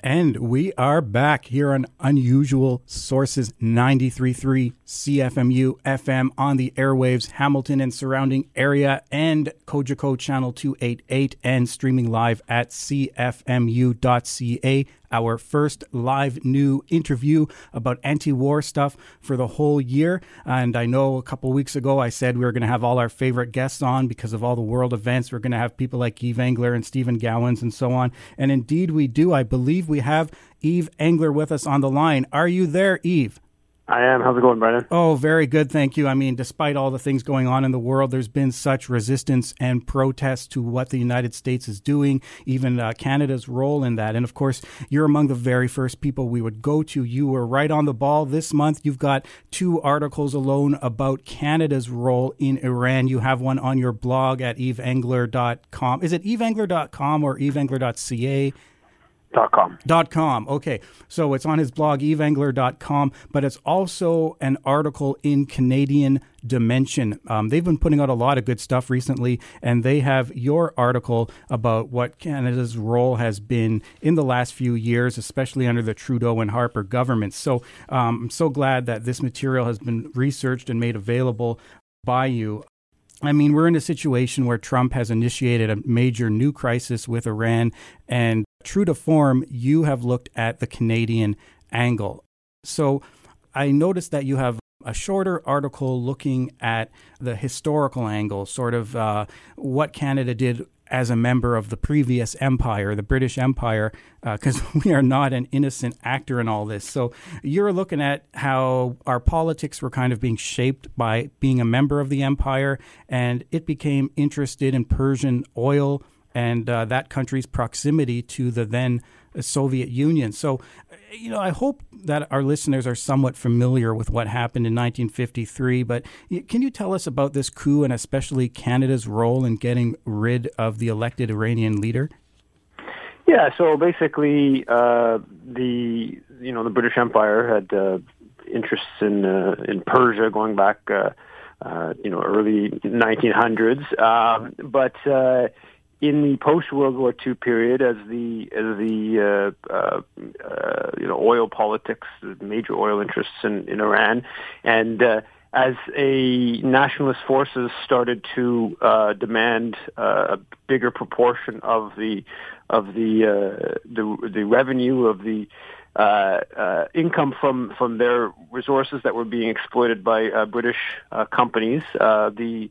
And we are back here on Unusual Sources 93.3 CFMU FM on the airwaves, Hamilton and surrounding area, and Cogeco Channel 288, and streaming live at cfmu.ca our first live new interview about anti war stuff for the whole year. And I know a couple weeks ago I said we were going to have all our favorite guests on because of all the world events. We're going to have people like Yves Engler and Stephen Gowans and so on. And indeed we do. I believe we have Yves Engler with us on the line. Are you there, Yves? I am. How's it going, Brendan? Oh, very good. Thank you. I mean, despite all the things going on in the world, there's been such resistance and protest to what the United States is doing, even uh, Canada's role in that. And of course, you're among the very first people we would go to. You were right on the ball this month. You've got two articles alone about Canada's role in Iran. You have one on your blog at yvesengler.com. Is it yvesengler.com or yvesengler.ca? Dot com. Dot com. Okay. So it's on his blog, yvesengler.com, but it's also an article in Canadian Dimension. Um, they've been putting out a lot of good stuff recently, and they have your article about what Canada's role has been in the last few years, especially under the Trudeau and Harper governments. So um, I'm so glad that this material has been researched and made available by you. I mean, we're in a situation where Trump has initiated a major new crisis with Iran, and true to form, you have looked at the Canadian angle. So I noticed that you have a shorter article looking at the historical angle, sort of uh, what Canada did as a member of the previous empire, the British Empire, because uh, we are not an innocent actor in all this. So you're looking at how our politics were kind of being shaped by being a member of the empire, and it became interested in Persian oil and uh, that country's proximity to the then Soviet Union. So, you know, I hope that our listeners are somewhat familiar with what happened in 1953. But can you tell us about this coup and especially Canada's role in getting rid of the elected Iranian leader? Yeah, so basically, uh, the you know the British Empire had uh, interests in uh, in Persia going back, uh, uh, you know, early 1900s, um, but uh, in the post World War II period, as the as the uh, uh, uh, you know oil politics, the major oil interests in, in Iran, and uh, as a nationalist forces started to uh, demand uh, a bigger proportion of the of the the the revenue of the uh, uh, income from from their resources that were being exploited by uh, British companies. the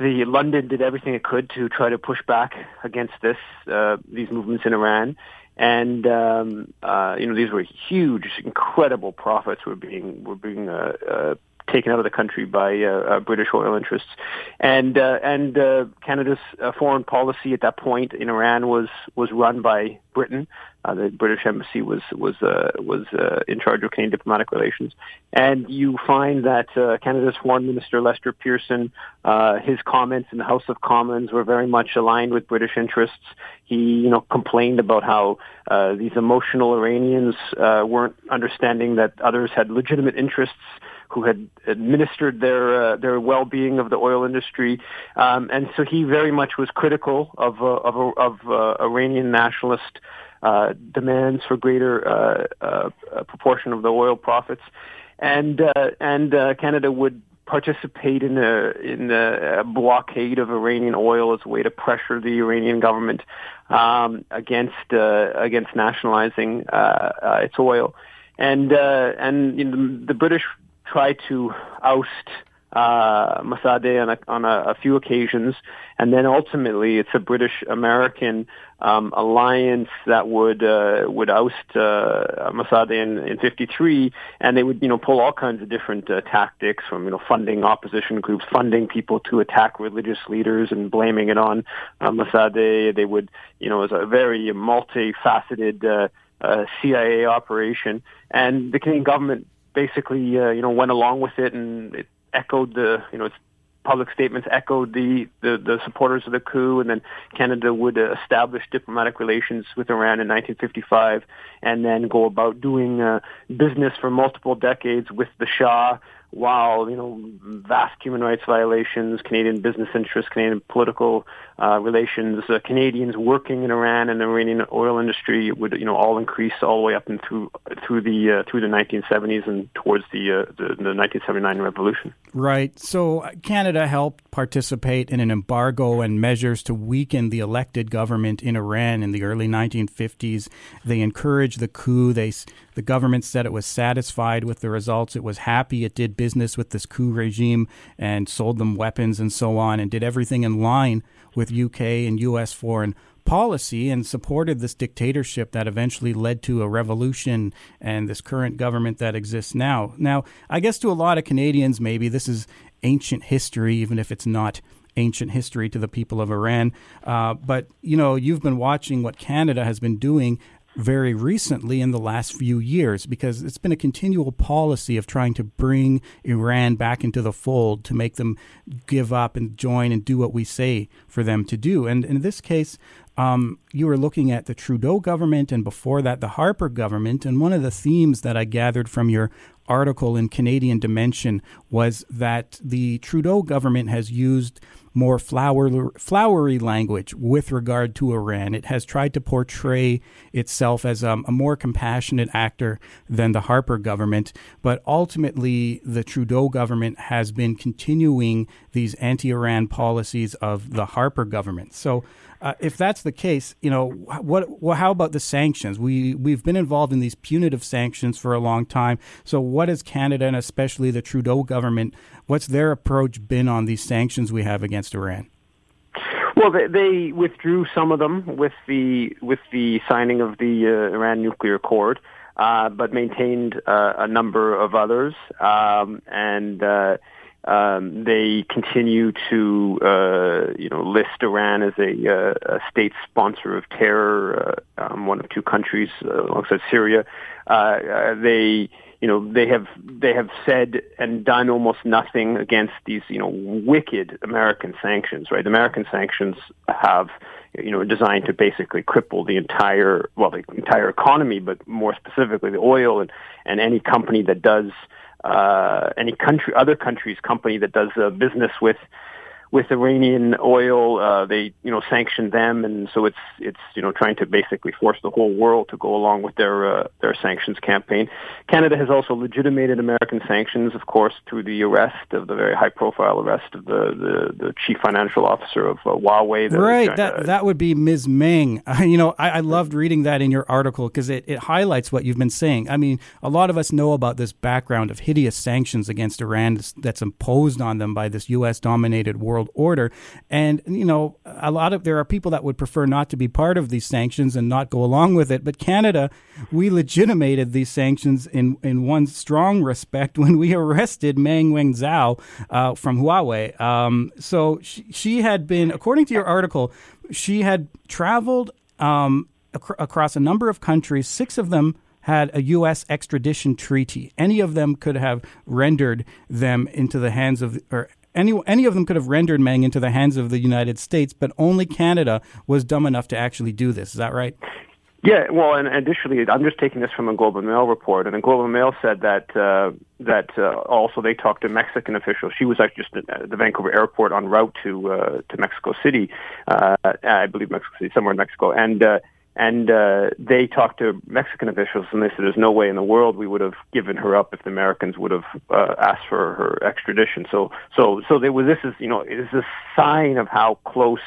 the London did everything it could to try to push back against this uh, these movements in Iran, and um, uh, you know these were huge, incredible profits were being were being uh, uh, taken out of the country by uh, uh, British oil interests, and uh, and uh, Canada's foreign policy at that point in Iran was was run by Britain. The British embassy was was was in charge of Canadian diplomatic relations, and you find that Canada's Foreign Minister Lester Pearson, uh, his comments in the House of Commons were very much aligned with British interests. He, you know, complained about how these emotional Iranians weren't understanding that others had legitimate interests who had administered their uh, their well-being of the oil industry, um, and so he very much was critical of uh, of, of uh, Iranian nationalist uh, demands for greater uh, uh, proportion of the oil profits, and uh, and uh, Canada would participate in a in a blockade of Iranian oil as a way to pressure the Iranian government um, against uh, against nationalizing uh, uh, its oil, and uh, and you know, the British tried to oust uh, Mossadegh on, a, on a, a, few occasions, and then ultimately it's a British-American um, alliance that would uh, would oust uh, Mossadegh in, in '53, and they would you know pull all kinds of different uh, tactics from you know funding opposition groups, funding people to attack religious leaders, and blaming it on uh, Mossadegh. They would you know it was a very multifaceted uh, uh, CIA operation, and the Canadian government basically, uh, you know, went along with it and it echoed the, you know, its public statements echoed the, the, the supporters of the coup, and then Canada would uh, establish diplomatic relations with Iran in 1955, and then go about doing uh, business for multiple decades with the Shah while you know vast human rights violations, Canadian business interests, Canadian political uh, relations, uh, Canadians working in Iran and the Iranian oil industry would you know all increase all the way up and through through the uh, through the 1970s and towards the, uh, the the 1979 revolution. Right. So uh, Canada helped participate in an embargo and measures to weaken the elected government in Iran in the early 1950s. They encouraged the coup. They the government said it was satisfied with the results. It was happy it did business with this coup regime and sold them weapons and so on and did everything in line with UK and US foreign policy and supported this dictatorship that eventually led to a revolution and this current government that exists now. Now, I guess to a lot of Canadians, maybe this is ancient history, even if it's not ancient history to the people of Iran. Uh, but, you know, you've been watching what Canada has been doing very recently in the last few years because it's been a continual policy of trying to bring Iran back into the fold to make them give up and join and do what we say for them to do. And in this case, um, you were looking at the Trudeau government and before that the Harper government. And one of the themes that I gathered from your article in Canadian Dimension was that the Trudeau government has used more flower, flowery language with regard to Iran. It has tried to portray itself as a, a more compassionate actor than the Harper government, but ultimately the Trudeau government has been continuing these anti-Iran policies of the Harper government. So uh, if that's the case, you know, what, well, how about the sanctions? We we've been involved in these punitive sanctions for a long time. So, what has Canada and especially the Trudeau government? What's their approach been on these sanctions we have against Iran? Well, they, they withdrew some of them with the with the signing of the uh, Iran nuclear accord, uh, but maintained uh, a number of others, um, and uh, um, they continue to, uh, you know, list Iran as a, uh, a state sponsor of terror, uh, um, one of two countries uh, alongside Syria. Uh, uh, they, you know, they have they have said and done almost nothing against these, you know, wicked American sanctions. Right? The American sanctions have, you know, designed to basically cripple the entire, well, the entire economy, but more specifically the oil and and any company that does uh, any country, other country's company that does uh, business with with Iranian oil. Uh, they, you know, sanctioned them, and so it's it's you know trying to basically force the whole world to go along with their uh, their sanctions campaign. Canada has also legitimated American sanctions, of course, through the arrest of the very high profile arrest of the the, the chief financial officer of uh, Huawei. Right, that that would be Ms. Meng. you know, I, I loved reading that in your article because it, it highlights what you've been saying. I mean, a lot of us know about this background of hideous sanctions against Iran that's, that's imposed on them by this U.S. dominated world world order. And, you know, a lot of there are people that would prefer not to be part of these sanctions and not go along with it. But Canada, we legitimated these sanctions in, in one strong respect when we arrested Meng Wanzhou uh, from Huawei. Um, so she, she, had been, according to your article, she had traveled um, ac- across a number of countries, six of them had a U.S. extradition treaty. Any of them could have rendered them into the hands of, or any any of them could have rendered Meng into the hands of the United States, but only Canada was dumb enough to actually do this. Is that right? Yeah, well, and additionally, I'm just taking this from a Globe and Mail report, and the Globe and Mail said that uh, that uh, also they talked to Mexican officials. She was actually just at the Vancouver airport en route to uh, to Mexico City, uh, I believe Mexico City, somewhere in Mexico, and uh, and uh, they talked to Mexican officials, and they said there's no way in the world we would have given her up if the Americans would have uh, asked for her extradition. So, so, so there was this is you know is a sign of how close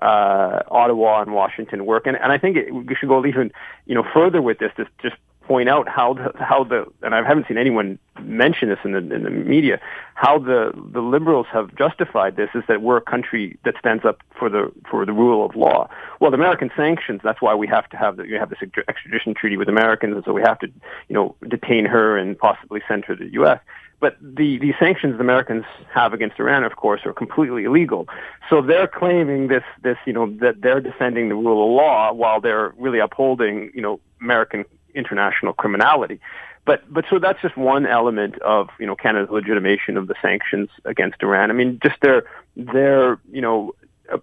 uh, Ottawa and Washington work, and and I think it, we should go even you know further with this. This just point out how the, how the and I haven't seen anyone mention this in the in the media how the the liberals have justified this is that we're a country that stands up for the for the rule of law. Well, the American sanctions that's why we have to have the, you have this extradition treaty with Americans, and so we have to you know detain her and possibly send her to the U.S. But the, the sanctions the Americans have against Iran, of course, are completely illegal. So they're claiming this, this, you know, that they're defending the rule of law while they're really upholding, you know, American international criminality. But but so that's just one element of you know Canada's legitimation of the sanctions against Iran. I mean, just their their you know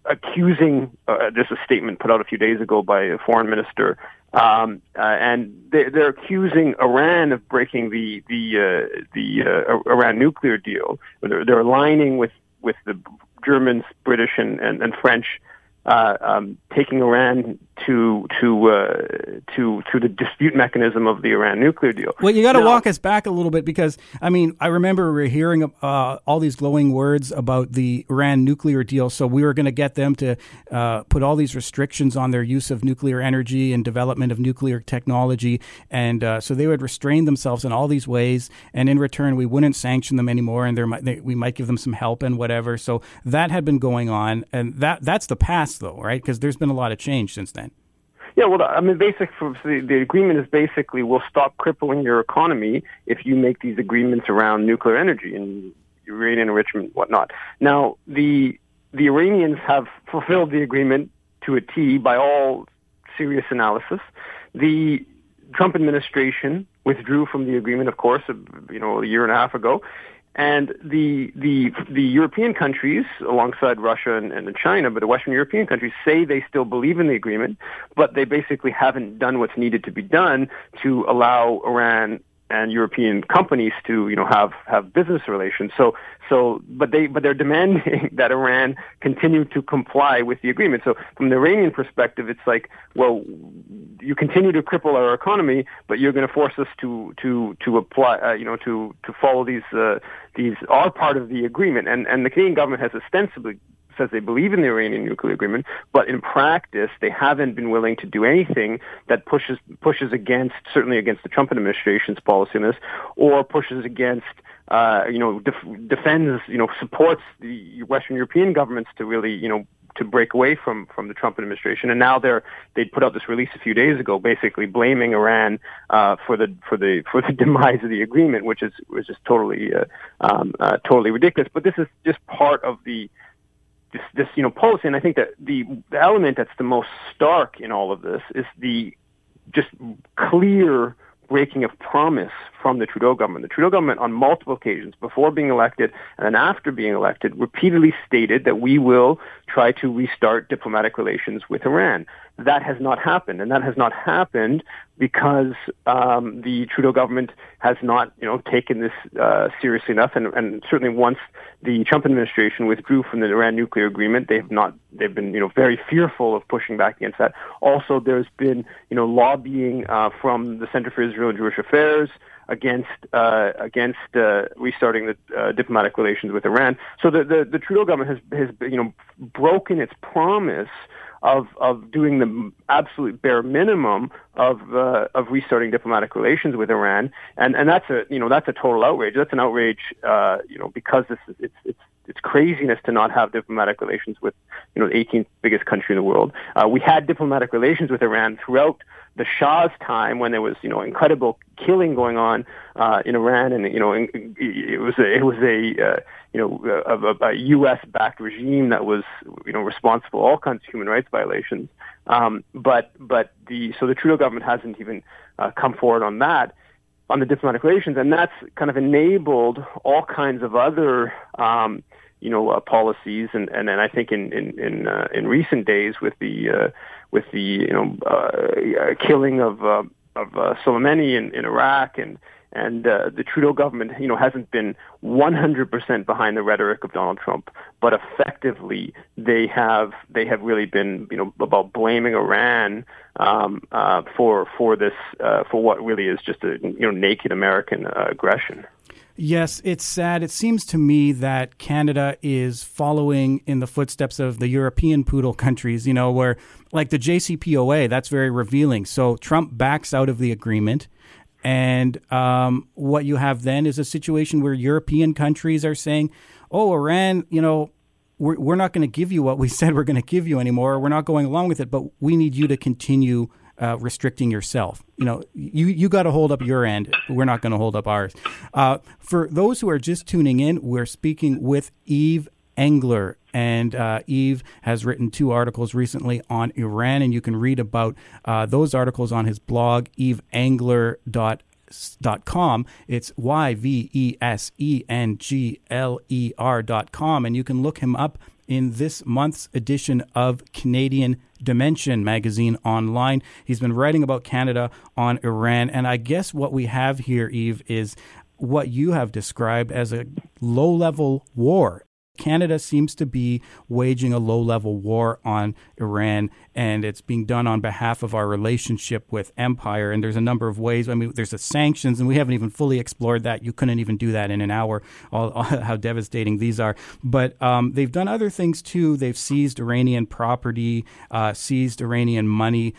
accusing uh, just a statement put out a few days ago by a foreign minister Um, uh, and they, they're accusing Iran of breaking the the uh, the uh, Iran nuclear deal. They're, they're aligning with with the Germans, British, and, and, and French uh, um, taking Iran to to uh, to to the dispute mechanism of the Iran nuclear deal. Well, you got to walk us back a little bit because I mean I remember we are hearing uh, all these glowing words about the Iran nuclear deal. So we were going to get them to uh, put all these restrictions on their use of nuclear energy and development of nuclear technology, and uh, so they would restrain themselves in all these ways. And in return, we wouldn't sanction them anymore, and there might, they, we might give them some help and whatever. So that had been going on, and that that's the past though, right? Because there's been a lot of change since then. Yeah, well, I mean, basically, the, the agreement is basically we'll stop crippling your economy if you make these agreements around nuclear energy and uranium enrichment, whatnot. Now, the the Iranians have fulfilled the agreement to a T by all serious analysis. The Trump administration withdrew from the agreement, of course, you know, a year and a half ago, and the the the European countries, alongside Russia and, and China, but the Western European countries say they still believe in the agreement, but they basically haven't done what's needed to be done to allow Iran and European companies to you know have have business relations. So so but they but they're demanding that Iran continue to comply with the agreement. So from the Iranian perspective, it's like well you continue to cripple our economy, but you're going to force us to to to apply uh, you know to to follow these uh, these are part of the agreement. And and the Canadian government has ostensibly says they believe in the Iranian nuclear agreement, but in practice they haven't been willing to do anything that pushes pushes against certainly against the Trump administration's policy on this, or pushes against uh, you know def- defends you know supports the Western European governments to really you know to break away from from the Trump administration, and now they're they put out this release a few days ago, basically blaming Iran uh, for the for the for the demise of the agreement, which is which is totally uh, um, uh, totally ridiculous. But this is just part of the this, this you know policy, and I think that the, the element that's the most stark in all of this is the just clear breaking of promise from the Trudeau government. The Trudeau government, on multiple occasions, before being elected and then after being elected, repeatedly stated that we will try to restart diplomatic relations with Iran. That has not happened, and that has not happened because um, the Trudeau government has not, you know, taken this uh, seriously enough. And, and certainly, once the Trump administration withdrew from the Iran nuclear agreement, they have not. They've been, you know, very fearful of pushing back against that. Also, there's been, you know, lobbying uh, from the Center for Israel and Jewish Affairs against uh, against uh, restarting the uh, diplomatic relations with Iran. So the, the, the Trudeau government has has you know broken its promise of of doing the absolute bare minimum of uh, of restarting diplomatic relations with Iran, and and that's a you know that's a total outrage. That's an outrage, uh, you know, because this is it's it's it's craziness to not have diplomatic relations with you know the 18th biggest country in the world. Uh, we had diplomatic relations with Iran throughout the Shah's time when there was you know incredible killing going on uh, in Iran, and you know it was a, it was a uh, you know a, a U.S. backed regime that was you know responsible for all kinds of human rights violations. Um, but but the so the Trudeau government hasn't even uh, come forward on that on the diplomatic relations, and that's kind of enabled all kinds of other. Um, you know, uh, policies, and, and and I think in in in, uh, in recent days with the uh, with the you know uh, uh, killing of uh, of uh, Soleimani in, in Iraq and and uh, the Trudeau government, you know, hasn't been 100% behind the rhetoric of Donald Trump, but effectively they have they have really been, you know, about blaming Iran um, uh, for for this uh, for what really is just a you know naked American uh, aggression. Yes, it's sad. It seems to me that Canada is following in the footsteps of the European poodle countries, you know, where like the JCPOA, that's very revealing. So Trump backs out of the agreement. And um, what you have then is a situation where European countries are saying, oh, Iran, you know, we're, we're not going to give you what we said we're going to give you anymore. We're not going along with it, but we need you to continue uh, restricting yourself. You know, you, you got to hold up your end. We're not going to hold up ours. Uh, for those who are just tuning in, we're speaking with Yves Engler. And uh, Yves has written two articles recently on Iran, and you can read about uh, those articles on his blog, yvesengler.com. It's Y V E S E N G L E R dot com, and you can look him up in this month's edition of Canadian Dimension magazine online. He's been writing about Canada on Iran. And I guess what we have here, Yves, is what you have described as a low level war. Canada seems to be waging a low level war on Iran, and it's being done on behalf of our relationship with empire. And there's a number of ways. I mean, there's the sanctions, and we haven't even fully explored that. You couldn't even do that in an hour, all, all, how devastating these are. But um, they've done other things too. They've seized Iranian property, uh, seized Iranian money.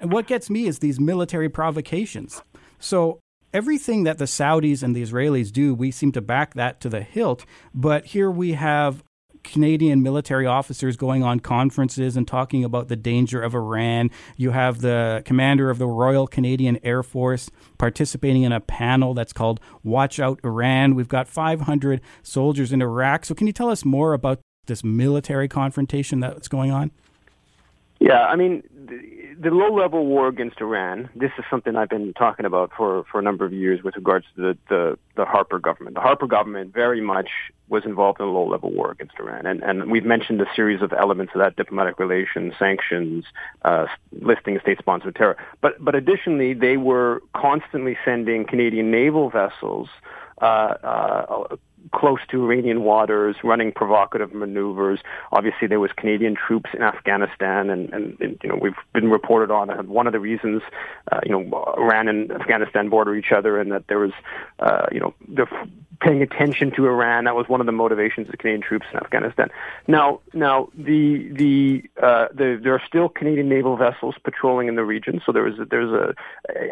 And what gets me is these military provocations. So everything that the Saudis and the Israelis do, we seem to back that to the hilt. But here we have Canadian military officers going on conferences and talking about the danger of Iran. You have the commander of the Royal Canadian Air Force participating in a panel that's called Watch Out Iran. We've got 500 soldiers in Iraq. So, can you tell us more about this military confrontation that's going on? Yeah, I mean, the, the low-level war against Iran. This is something I've been talking about for, for a number of years with regards to the, the, the Harper government. The Harper government very much was involved in a low-level war against Iran, and and we've mentioned a series of elements of that: diplomatic relations, sanctions, uh, listing state-sponsored terror. But but additionally, they were constantly sending Canadian naval vessels uh, uh, close to Iranian waters, running provocative maneuvers. Obviously, there was Canadian troops in Afghanistan, and, and, and you know we've been reported on. And one of the reasons, uh, you know, Iran and Afghanistan border each other, and that there was, uh, you know, the paying attention to Iran. That was one of the motivations of Canadian troops in Afghanistan. Now, now the the, uh, the there are still Canadian naval vessels patrolling in the region. So there is a, there's a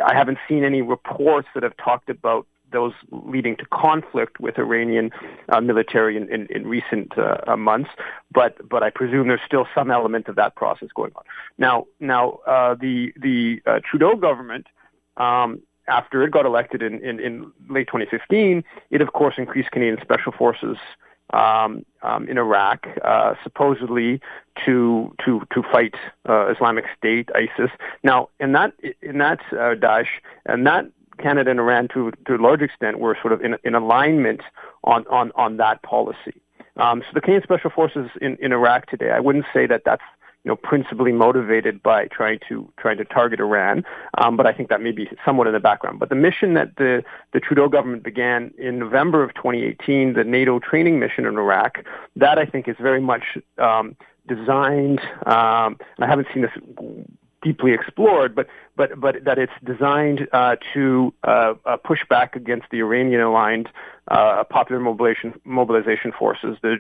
I haven't seen any reports that have talked about those leading to conflict with Iranian uh, military in, in, in recent uh, uh, months. But but I presume there's still some element of that process going on. Now now uh, the the uh, Trudeau government. Um, after it got elected in, in, in late 2015, it of course increased Canadian special forces um, um, in Iraq, uh, supposedly to to to fight uh, Islamic State, ISIS. Now, in that in that uh, Daesh, and that Canada and Iran, to, to a large extent, were sort of in, in alignment on, on, on that policy. Um, so the Canadian Special Forces in, in Iraq today, I wouldn't say that that's you know, principally motivated by trying to trying to target Iran, um, but I think that may be somewhat in the background. But the mission that the the Trudeau government began in November of 2018, the NATO training mission in Iraq, that I think is very much um, designed. Um, and I haven't seen this deeply explored, but but but that it's designed uh, to uh, uh, push back against the Iranian-aligned uh, popular mobilization mobilization forces, the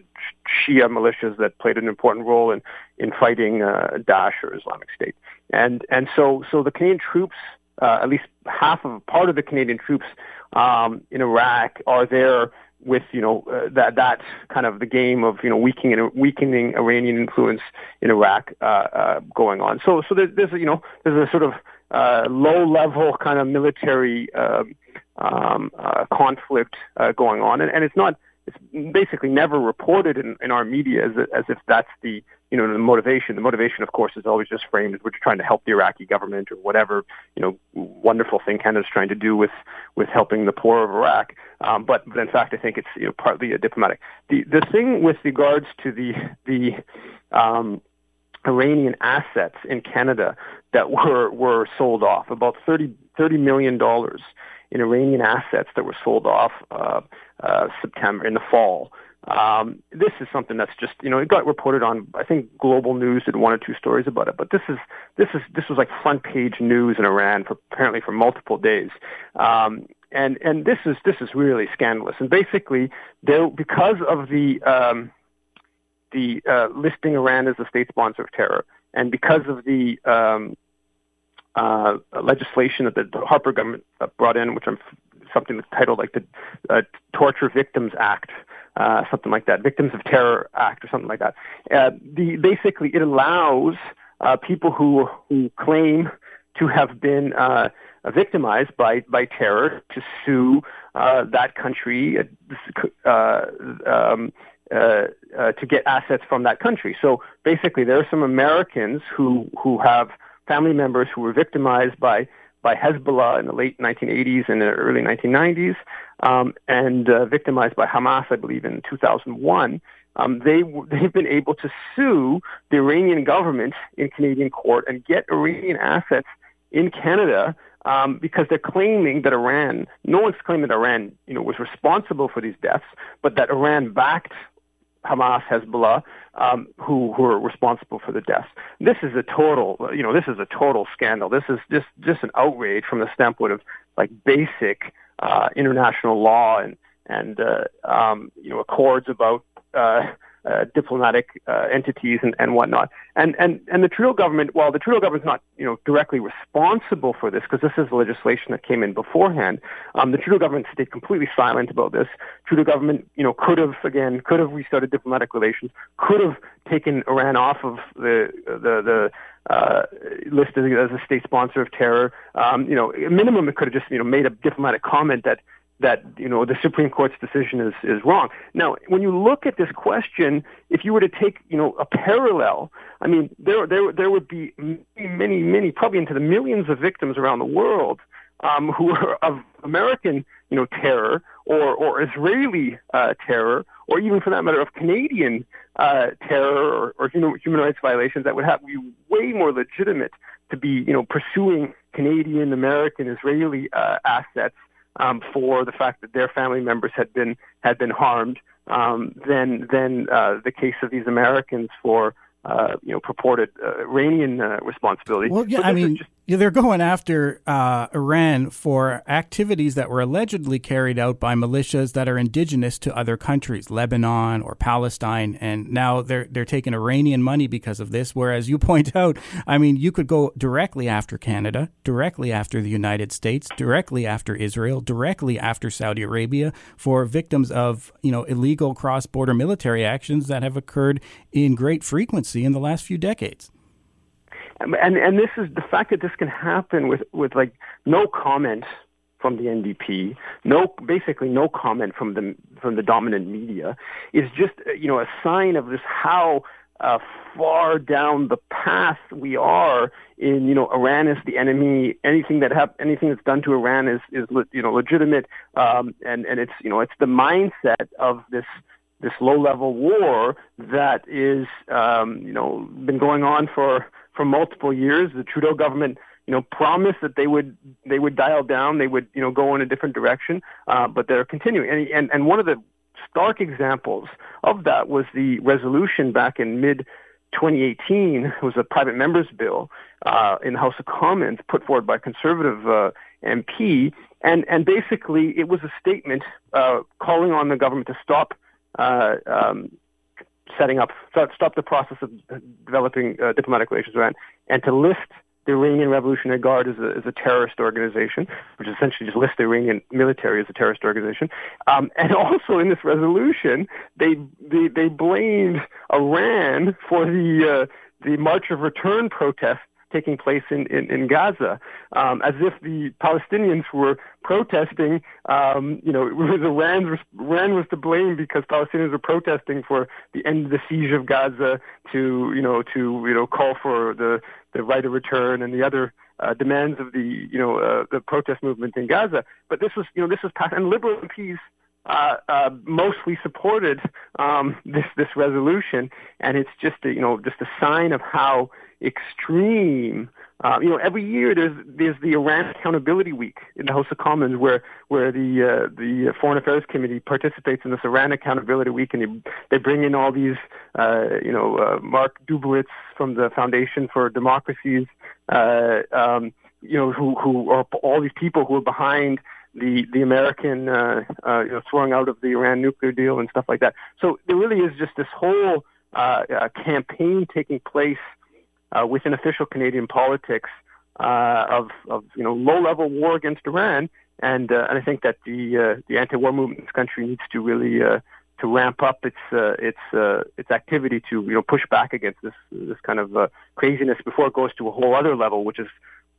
Shia militias that played an important role in in fighting uh, Daesh or Islamic State, and and so so the Canadian troops, uh, at least half of part of the Canadian troops um, in Iraq, are there with you know uh, that that kind of the game of you know weakening weakening Iranian influence in Iraq uh, uh, going on. So so there's, there's you know there's a sort of uh, low level kind of military um, um, uh, conflict uh, going on, and, and it's not it's basically never reported in, in our media as, as if that's the you know the motivation. The motivation, of course, is always just framed as we're just trying to help the Iraqi government or whatever you know wonderful thing Canada's trying to do with with helping the poor of Iraq. Um, but but in fact, I think it's you know partly a diplomatic. The the thing with regards to the the um, Iranian assets in Canada that were were sold off about 30, 30 million dollars in Iranian assets that were sold off uh, uh, September in the fall. Um, this is something that's just you know it got reported on. I think Global News did one or two stories about it, but this is this is this was like front page news in Iran for apparently for multiple days. Um, and and this is this is really scandalous. And basically, there because of the um, the uh, listing Iran as a state sponsor of terror, and because of the um, uh, legislation that the Harper government uh, brought in, which I'm something titled like the uh, Torture Victims Act, uh, something like that, Victims of Terror Act, or something like that. Uh, the basically it allows uh, people who who claim to have been uh, victimized by by terror to sue uh, that country. Uh, um, uh, uh, to get assets from that country. So basically, there are some Americans who who have family members who were victimized by by Hezbollah in the late 1980s and the early 1990s, um, and uh, victimized by Hamas, I believe, in 2001. um, they they've been able to sue the Iranian government in Canadian court and get Iranian assets in Canada um, because they're claiming that Iran, no one's claiming that Iran, you know, was responsible for these deaths, but that Iran backed Hamas, Hezbollah, um, who who are responsible for the deaths. This is a total, you know, this is a total scandal. This is just just an outrage from the standpoint of like basic uh, international law and and uh, um, you know accords about uh, uh, diplomatic uh, entities and, and whatnot. And, and, and the Trudeau government, while the Trudeau government's not, you know, directly responsible for this, because this is legislation that came in beforehand, um, the Trudeau government stayed completely silent about this. Trudeau government, you know, could have, again, could have restarted diplomatic relations, could have taken Iran off of the, the, the, uh, listed as a state sponsor of terror. Um, you know, minimum, it could have just, you know, made a diplomatic comment that that you know the Supreme Court's decision is is wrong. Now, when you look at this question, if you were to take you know a parallel, I mean there there there would be many many probably into the millions of victims around the world um, who are of American you know terror or or Israeli uh, terror or even for that matter of Canadian uh, terror or, or human, human rights violations that would have be way more legitimate to be you know pursuing Canadian American Israeli uh, assets um, for the fact that their family members had been had been harmed um, than than uh, the case of these Americans for uh, you know purported uh, Iranian uh, responsibility. Well, yeah, I mean, just, yeah, they're going after uh, Iran for activities that were allegedly carried out by militias that are indigenous to other countries, Lebanon or Palestine, and now they're they're taking Iranian money because of this. Whereas you point out, I mean, you could go directly after Canada, directly after the United States, directly after Israel, directly after Saudi Arabia for victims of you know illegal cross border military actions that have occurred in great frequency in the last few decades and and this is the fact that this can happen with with like no comment from the NDP, no basically no comment from the from the dominant media is just you know a sign of this how uh, far down the path we are in you know Iran is the enemy. Anything that hap- anything that's done to Iran is is le- you know legitimate, um, and and it's you know it's the mindset of this this low level war that is um, you know been going on for for multiple years. The Trudeau government, you know, promised that they would they would dial down, they would you know go in a different direction, uh, but they're continuing. And, and and one of the stark examples of that was the resolution back in mid 2018 it was a private members bill uh, in the House of Commons put forward by a conservative uh, MP, and and basically it was a statement uh, calling on the government to stop uh, um, setting up, stop the process of developing uh, diplomatic relations with Iran, and to list the Iranian Revolutionary Guard as a, as a terrorist organization, which essentially just lists the Iranian military as a terrorist organization. Um, and also in this resolution, they they, they blamed Iran for the uh, the March of Return protests taking place in, in, in Gaza, um, as if the Palestinians were protesting, um, you know, it was Iran, Iran was to blame because Palestinians were protesting for the end of the siege of Gaza to, you know, to, you know, call for the, the right of return and the other uh, demands of the, you know, uh, the protest movement in Gaza. But this was, you know, this was and liberal MPs uh, uh, mostly supported um, this this resolution, and it's just a, you know just a sign of how extreme. Uh, you know, every year there's there's the Iran Accountability Week in the House of Commons, where where the uh, the Foreign Affairs Committee participates in this Iran Accountability Week, and they they bring in all these uh, you know uh, Mark Dubowitz from the Foundation for Democracies, uh, um, you know who who are all these people who are behind the the American uh, uh, you know throwing out of the Iran nuclear deal and stuff like that. So there really is just this whole uh, uh, campaign taking place uh, within official Canadian politics uh, of, of you know low level war against Iran, and uh, and I think that the uh, the anti-war movement in this country needs to really uh, to ramp up its uh, its uh, its activity to you know push back against this this kind of uh, craziness before it goes to a whole other level, which is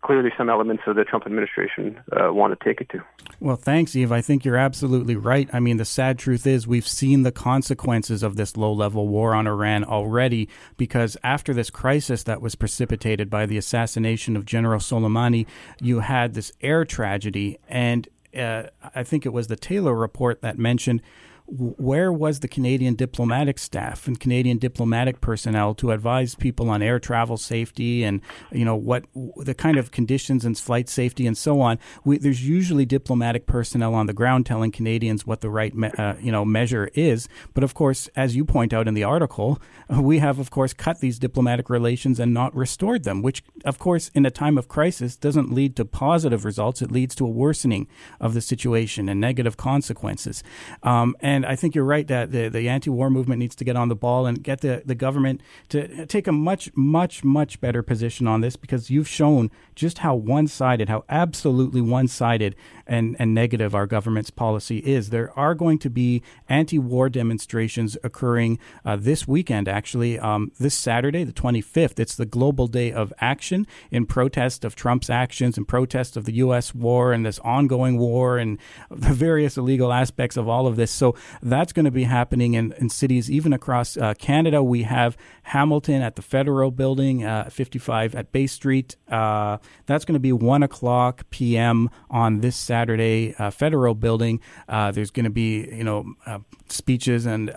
clearly some elements of the Trump administration uh, want to take it to. Well, thanks, Yves. I think you're absolutely right. I mean, the sad truth is we've seen the consequences of this low level war on Iran already because after this crisis that was precipitated by the assassination of General Soleimani, you had this air tragedy. And uh, I think it was the Taylor report that mentioned where was the Canadian diplomatic staff and Canadian diplomatic personnel to advise people on air travel safety and you know what the kind of conditions and flight safety and so on? We, there's usually diplomatic personnel on the ground telling Canadians what the right me, uh, you know measure is. But of course, as you point out in the article, we have of course cut these diplomatic relations and not restored them, which of course in a time of crisis doesn't lead to positive results. It leads to a worsening of the situation and negative consequences. Um, and I think you're right that the, the anti-war movement needs to get on the ball and get the, the government to take a much, much, much better position on this because you've shown just how one-sided, how absolutely one-sided and, and negative our government's policy is. There are going to be anti-war demonstrations occurring uh, this weekend, actually, um, this Saturday, the 25th. It's the Global Day of Action in protest of Trump's actions and protest of the U.S. war and this ongoing war and the various illegal aspects of all of this. So that's going to be happening in, in cities even across uh, Canada. We have Hamilton at the Federal Building, uh, 55 at Bay Street. Uh, that's going to be 1 o'clock p.m. on this Saturday, uh, Federal Building. Uh, there's going to be, you know, uh, speeches and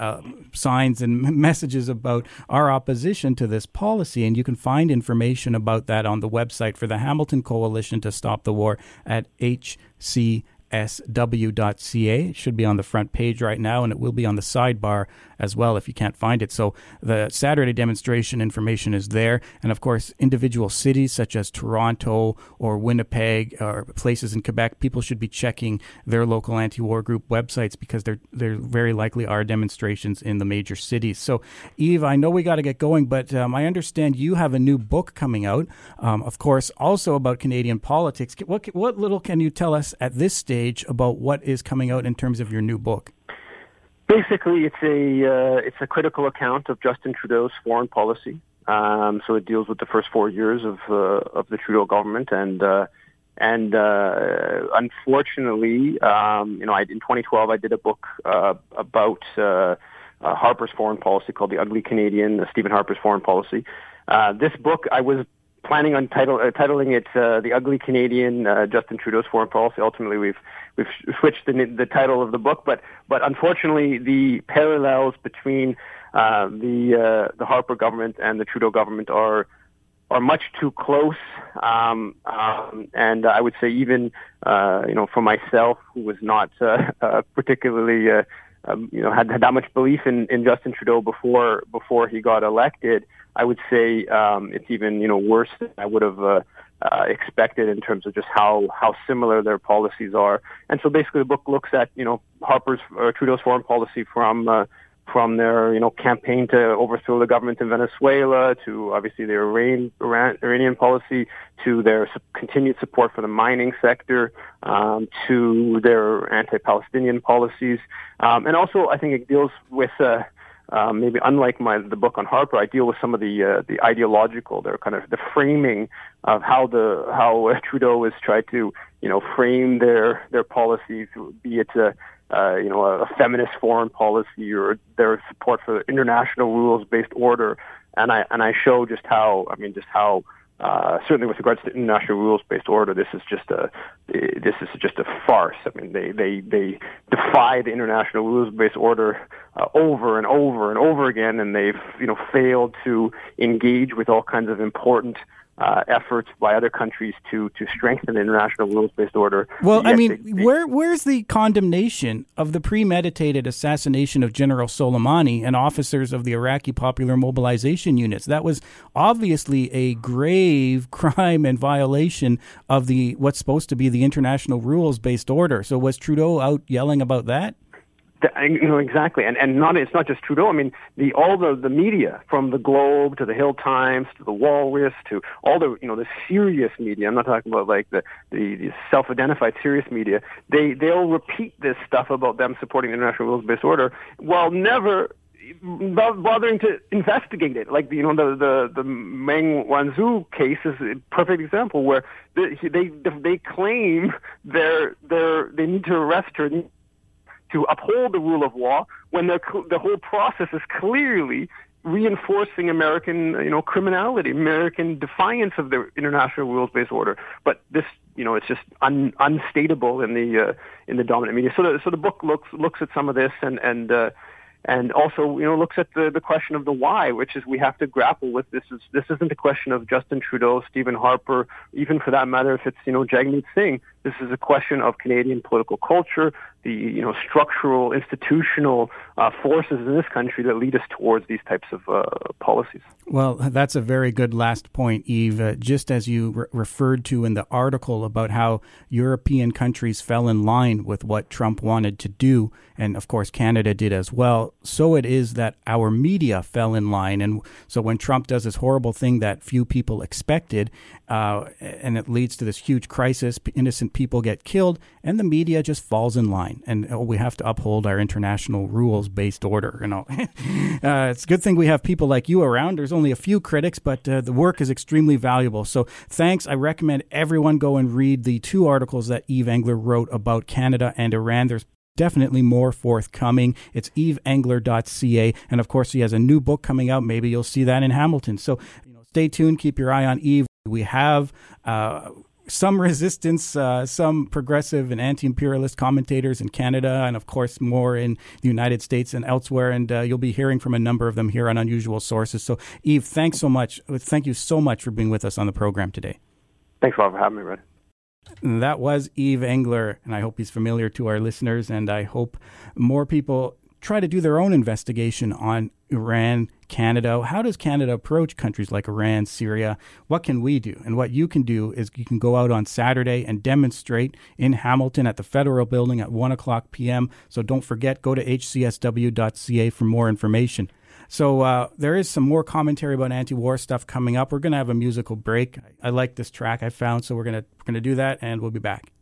signs and messages about our opposition to this policy. And you can find information about that on the website for the Hamilton Coalition to Stop the War at HC sw.ca. It should be on the front page right now, and it will be on the sidebar as well if you can't find it. So the Saturday demonstration information is there. And of course, individual cities such as Toronto or Winnipeg or places in Quebec, people should be checking their local anti war group websites because there, there very likely are demonstrations in the major cities. So, Yves, I know we got to get going, but um, I understand you have a new book coming out, um, of course, also about Canadian politics. What, what little can you tell us at this stage? Stage about what is coming out in terms of your new book? Basically, it's a uh, it's a critical account of Justin Trudeau's foreign policy. Um, so it deals with the first four years of uh, of the Trudeau government, and uh, and uh, unfortunately, um, you know, I, in 2012 I did a book uh, about uh, uh, Harper's foreign policy called "The Ugly Canadian," uh, Stephen Harper's foreign policy. Uh, this book I was planning on title, uh, titling it uh, "The Ugly Canadian: uh, Justin Trudeau's Foreign Policy." Ultimately, we've we've switched the, the title of the book, but but unfortunately, the parallels between uh, the uh, the Harper government and the Trudeau government are are much too close. Um, um, and I would say even uh, you know for myself, who was not uh, uh, particularly uh, um, you know had, had that much belief in, in Justin Trudeau before before he got elected. I would say um, it's even you know worse than I would have uh, uh, expected in terms of just how how similar their policies are. And so basically, the book looks at you know Harper's uh, Trudeau's foreign policy from uh, from their you know campaign to overthrow the government in Venezuela to obviously their Iran, Iran, Iranian policy to their continued support for the mining sector um, to their anti-Palestinian policies, um, and also I think it deals with. Uh, um, maybe unlike my the book on Harper, I deal with some of the uh, the ideological, their kind of the framing of how the how uh, Trudeau has tried to you know frame their their policies, be it a uh, you know a, a feminist foreign policy or their support for international rules based order, and I and I show just how I mean just how uh, certainly with regards to international rules-based order, this is just a this is just a farce. I mean, they they they defy the international rules-based order uh, over and over and over again, and they've you know failed to engage with all kinds of important uh, efforts by other countries to to strengthen the international rules based order. Well, I mean, they, they, where where's the condemnation of the premeditated assassination of General Soleimani and officers of the Iraqi Popular Mobilization Units? That was obviously a grave crime and violation of the what's supposed to be the international rules based order. So was Trudeau out yelling about that? Exactly, and and not it's not just Trudeau. I mean, the all the the media from the Globe to the Hill Times to the Walrus to all the you know the serious media. I'm not talking about like the the, the self-identified serious media. They they'll repeat this stuff about them supporting the international rules-based order while never bothering to investigate it. Like you know the the the Meng Wanzhou case is a perfect example where they they they claim they're they're they need to arrest her to uphold the rule of law when the the whole process is clearly reinforcing American, you know, criminality, American defiance of the international rules-based order. But this you know it's just un, unstatable in the uh, in the dominant media. So the so the book looks looks at some of this and and uh, and also you know looks at the the question of the why, which is we have to grapple with this. Is this isn't a question of Justin Trudeau, Stephen Harper, even for that matter, if it's you know Jagmeet Singh. This is a question of Canadian political culture, the you know structural, institutional uh, forces in this country that lead us towards these types of uh, policies. Well, that's a very good last point, Yves. Uh, just as you re- referred to in the article about how European countries fell in line with what Trump wanted to do, and of course Canada did as well, so it is that our media fell in line. And so when Trump does this horrible thing that few people expected, uh, and it leads to this huge crisis, innocent people get killed, and the media just falls in line. And oh, we have to uphold our international rules based order. You know, uh, it's a good thing we have people like you around. There's only a few critics, but uh, the work is extremely valuable. So thanks. I recommend everyone go and read the two articles that Yves Engler wrote about Canada and Iran. There's definitely more forthcoming. It's yvesengler.ca. And of course, he has a new book coming out. Maybe you'll see that in Hamilton. So, you know, stay tuned. Keep your eye on Yves. We have uh, some resistance, uh, some progressive and anti imperialist commentators in Canada, and of course, more in the United States and elsewhere. And uh, you'll be hearing from a number of them here on Unusual Sources. So, Yves, thanks so much. Thank you so much for being with us on the program today. Thanks a lot for having me, Red. That was Yves Engler, and I hope he's familiar to our listeners, and I hope more people try to do their own investigation on Iran, Canada. How does Canada approach countries like Iran, Syria? What can we do? And what you can do is you can go out on Saturday and demonstrate in Hamilton at the Federal Building at 1 o'clock p.m. So don't forget, go to hcsw.ca for more information. So uh, there is some more commentary about anti-war stuff coming up. We're going to have a musical break. I, I like this track I found, so we're going to we're going to do that, and we'll be back.